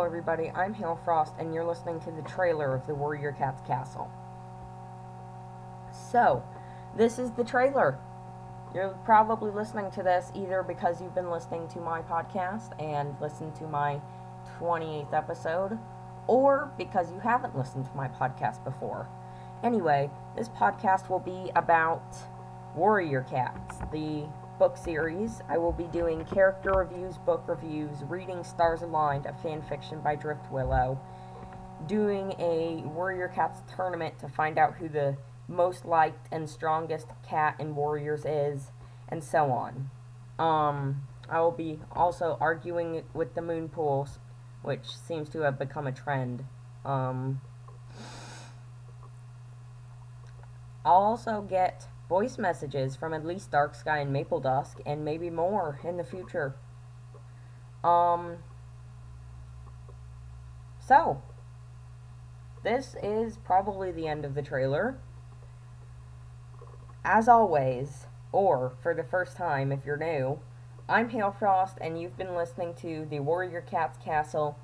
everybody. I'm Hailfrost, and you're listening to the trailer of the Warrior Cats Castle. So, this is the trailer. You're probably listening to this either because you've been listening to my podcast and listened to my 28th episode, or because you haven't listened to my podcast before. Anyway, this podcast will be about Warrior Cats, the book series. I will be doing character reviews, book reviews, reading Stars Aligned, a fan fiction by Drift Willow, doing a Warrior Cats tournament to find out who the most liked and strongest cat in Warriors is, and so on. Um, I will be also arguing with the moon pools, which seems to have become a trend. Um, I'll also get voice messages from at least Dark Sky and Maple Dusk, and maybe more in the future. Um, so, this is probably the end of the trailer. As always, or for the first time if you're new, I'm Hailfrost, and you've been listening to the Warrior Cats Castle